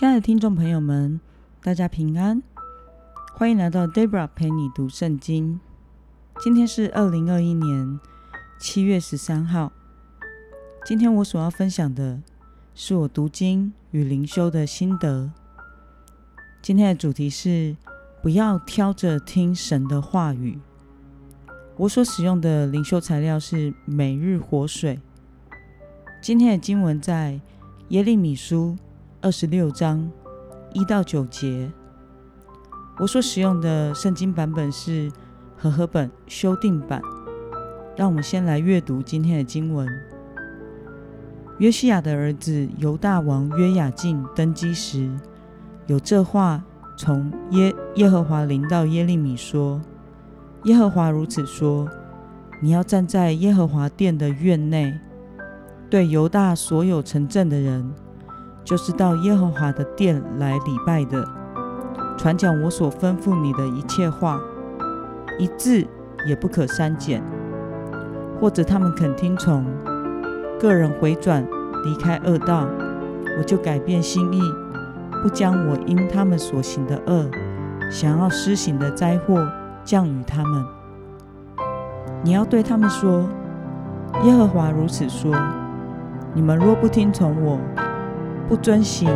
亲爱的听众朋友们，大家平安，欢迎来到 Debra 陪你读圣经。今天是二零二一年七月十三号。今天我所要分享的是我读经与灵修的心得。今天的主题是不要挑着听神的话语。我所使用的灵修材料是每日活水。今天的经文在耶利米书二十六章一到九节。我所使用的圣经版本是和合本修订版。让我们先来阅读今天的经文。约西亚的儿子犹大王约雅敬登基时，有这话从耶耶和华临到耶利米说。耶和华如此说：“你要站在耶和华殿的院内，对犹大所有城镇的人，就是到耶和华的殿来礼拜的，传讲我所吩咐你的一切话，一字也不可删减。或者他们肯听从，个人回转离开恶道，我就改变心意，不将我因他们所行的恶，想要施行的灾祸。”降于他们，你要对他们说：“耶和华如此说：你们若不听从我，不遵行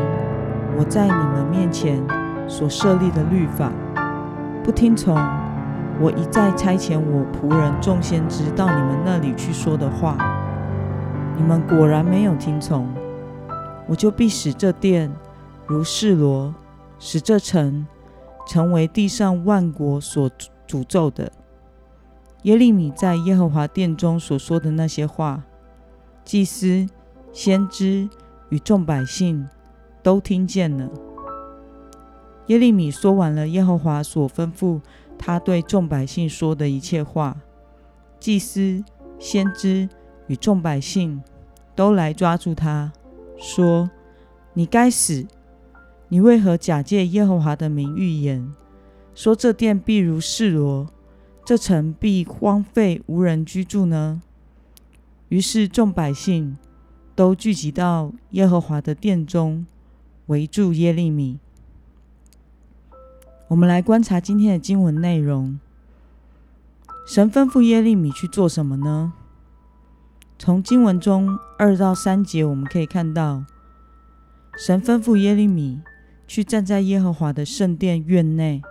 我在你们面前所设立的律法，不听从我一再差遣我仆人众先知到你们那里去说的话，你们果然没有听从，我就必使这殿如示罗，使这城成为地上万国所。”诅咒的耶利米在耶和华殿中所说的那些话，祭司、先知与众百姓都听见了。耶利米说完了耶和华所吩咐他对众百姓说的一切话，祭司、先知与众百姓都来抓住他，说：“你该死！你为何假借耶和华的名预言？”说这殿必如示罗，这城必荒废无人居住呢。于是众百姓都聚集到耶和华的殿中，围住耶利米。我们来观察今天的经文内容。神吩咐耶利米去做什么呢？从经文中二到三节，我们可以看到，神吩咐耶利米去站在耶和华的圣殿院内。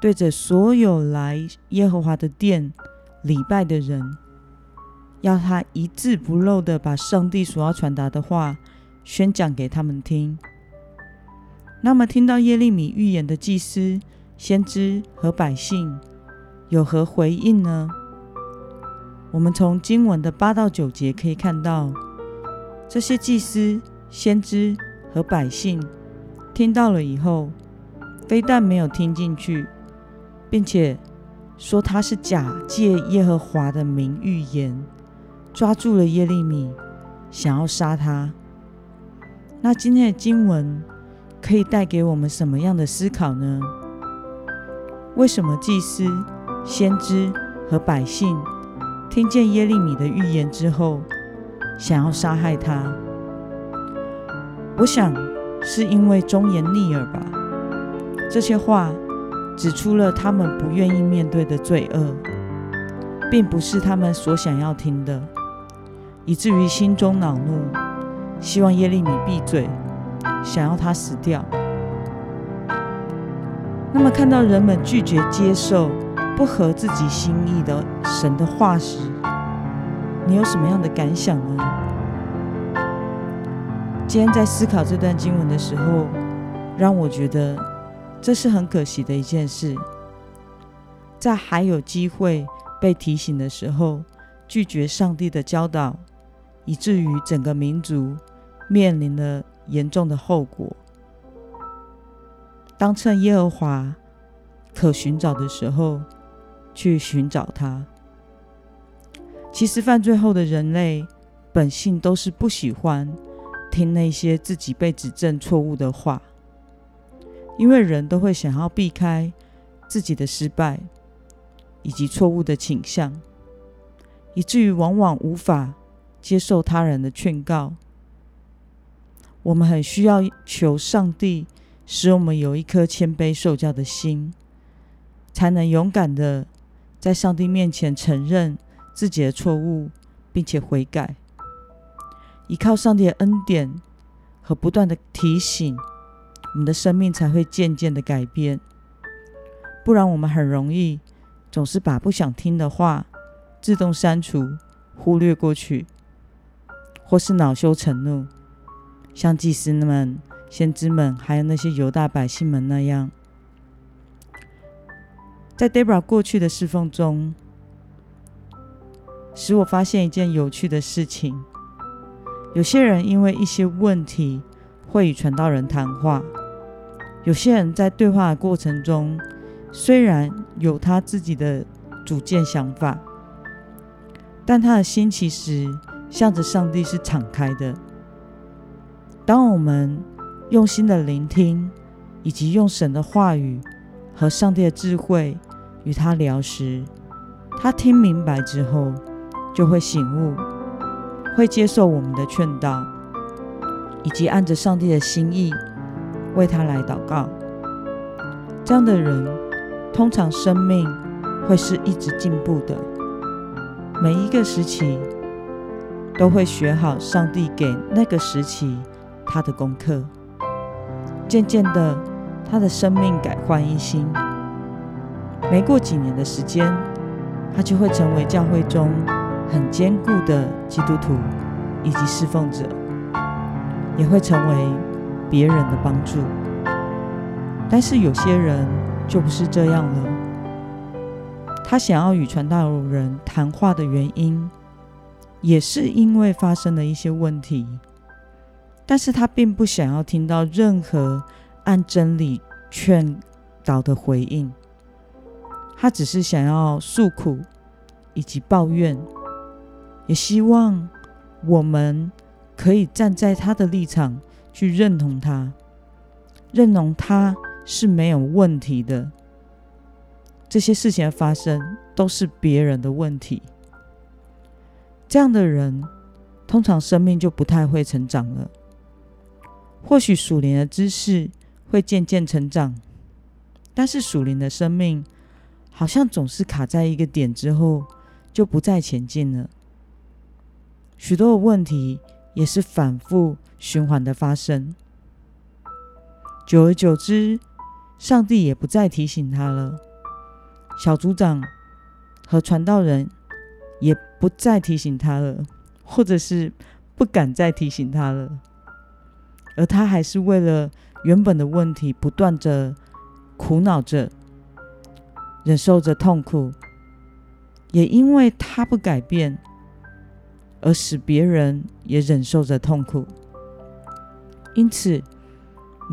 对着所有来耶和华的殿礼拜的人，要他一字不漏的把上帝所要传达的话宣讲给他们听。那么，听到耶利米预言的祭司、先知和百姓有何回应呢？我们从经文的八到九节可以看到，这些祭司、先知和百姓听到了以后，非但没有听进去。并且说他是假借耶和华的名预言，抓住了耶利米，想要杀他。那今天的经文可以带给我们什么样的思考呢？为什么祭司、先知和百姓听见耶利米的预言之后，想要杀害他？我想是因为忠言逆耳吧。这些话。指出了他们不愿意面对的罪恶，并不是他们所想要听的，以至于心中恼怒，希望耶利米闭嘴，想要他死掉。那么，看到人们拒绝接受不合自己心意的神的话时，你有什么样的感想呢？今天在思考这段经文的时候，让我觉得。这是很可惜的一件事，在还有机会被提醒的时候，拒绝上帝的教导，以至于整个民族面临了严重的后果。当趁耶和华可寻找的时候去寻找他，其实犯罪后的人类本性都是不喜欢听那些自己被指正错误的话。因为人都会想要避开自己的失败以及错误的倾向，以至于往往无法接受他人的劝告。我们很需要求上帝使我们有一颗谦卑受教的心，才能勇敢的在上帝面前承认自己的错误，并且悔改。依靠上帝的恩典和不断的提醒，我们的生命才会渐渐的改变。不然，我们很容易总是把不想听的话自动删除、忽略过去，或是恼羞成怒，像祭司们、先知们，还有那些犹大百姓们那样。在 Debra 过去的侍奉中，使我发现一件有趣的事情：有些人因为一些问题会与传道人谈话，有些人在对话的过程中。虽然有他自己的主见想法，但他的心其实向着上帝是敞开的。当我们用心的聆听，以及用神的话语和上帝的智慧与他聊时，他听明白之后就会醒悟，会接受我们的劝导，以及按着上帝的心意为他来祷告。这样的人。通常生命会是一直进步的，每一个时期都会学好上帝给那个时期他的功课。渐渐的，他的生命改换一新。没过几年的时间，他就会成为教会中很坚固的基督徒以及侍奉者，也会成为别人的帮助。但是有些人。就不是这样了。他想要与传道人谈话的原因，也是因为发生了一些问题，但是他并不想要听到任何按真理劝导的回应。他只是想要诉苦以及抱怨，也希望我们可以站在他的立场去认同他，认同他。是没有问题的。这些事情的发生都是别人的问题。这样的人通常生命就不太会成长了。或许属灵的知识会渐渐成长，但是属灵的生命好像总是卡在一个点之后就不再前进了。许多的问题也是反复循环的发生，久而久之。上帝也不再提醒他了，小组长和传道人也不再提醒他了，或者是不敢再提醒他了，而他还是为了原本的问题不断的苦恼着，忍受着痛苦，也因为他不改变，而使别人也忍受着痛苦。因此，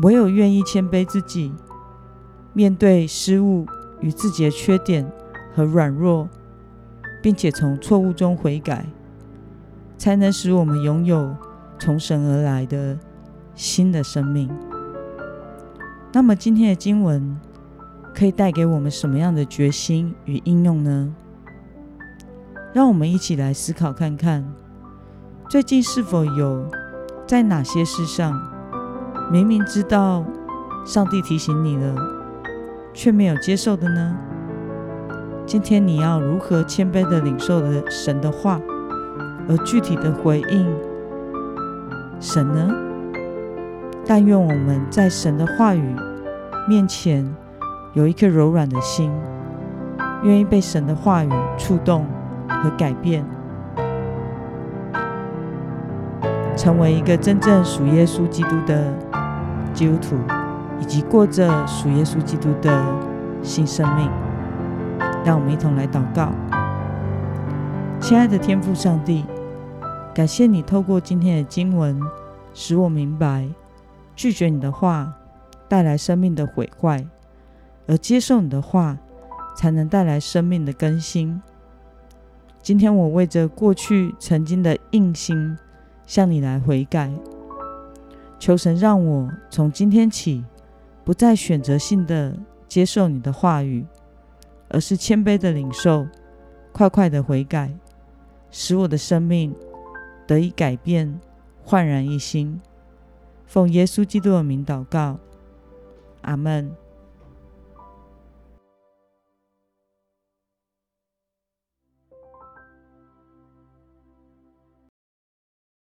唯有愿意谦卑自己。面对失误与自己的缺点和软弱，并且从错误中悔改，才能使我们拥有从神而来的新的生命。那么，今天的经文可以带给我们什么样的决心与应用呢？让我们一起来思考看看，最近是否有在哪些事上，明明知道上帝提醒你了？却没有接受的呢？今天你要如何谦卑的领受了神的话，而具体的回应神呢？但愿我们在神的话语面前有一颗柔软的心，愿意被神的话语触动和改变，成为一个真正属耶稣基督的基督徒。以及过着属耶稣基督的新生命，让我们一同来祷告。亲爱的天父上帝，感谢你透过今天的经文，使我明白拒绝你的话带来生命的毁坏，而接受你的话才能带来生命的更新。今天我为着过去曾经的硬心向你来悔改，求神让我从今天起。不再选择性的接受你的话语，而是谦卑的领受，快快的悔改，使我的生命得以改变，焕然一新。奉耶稣基督的名祷告，阿门。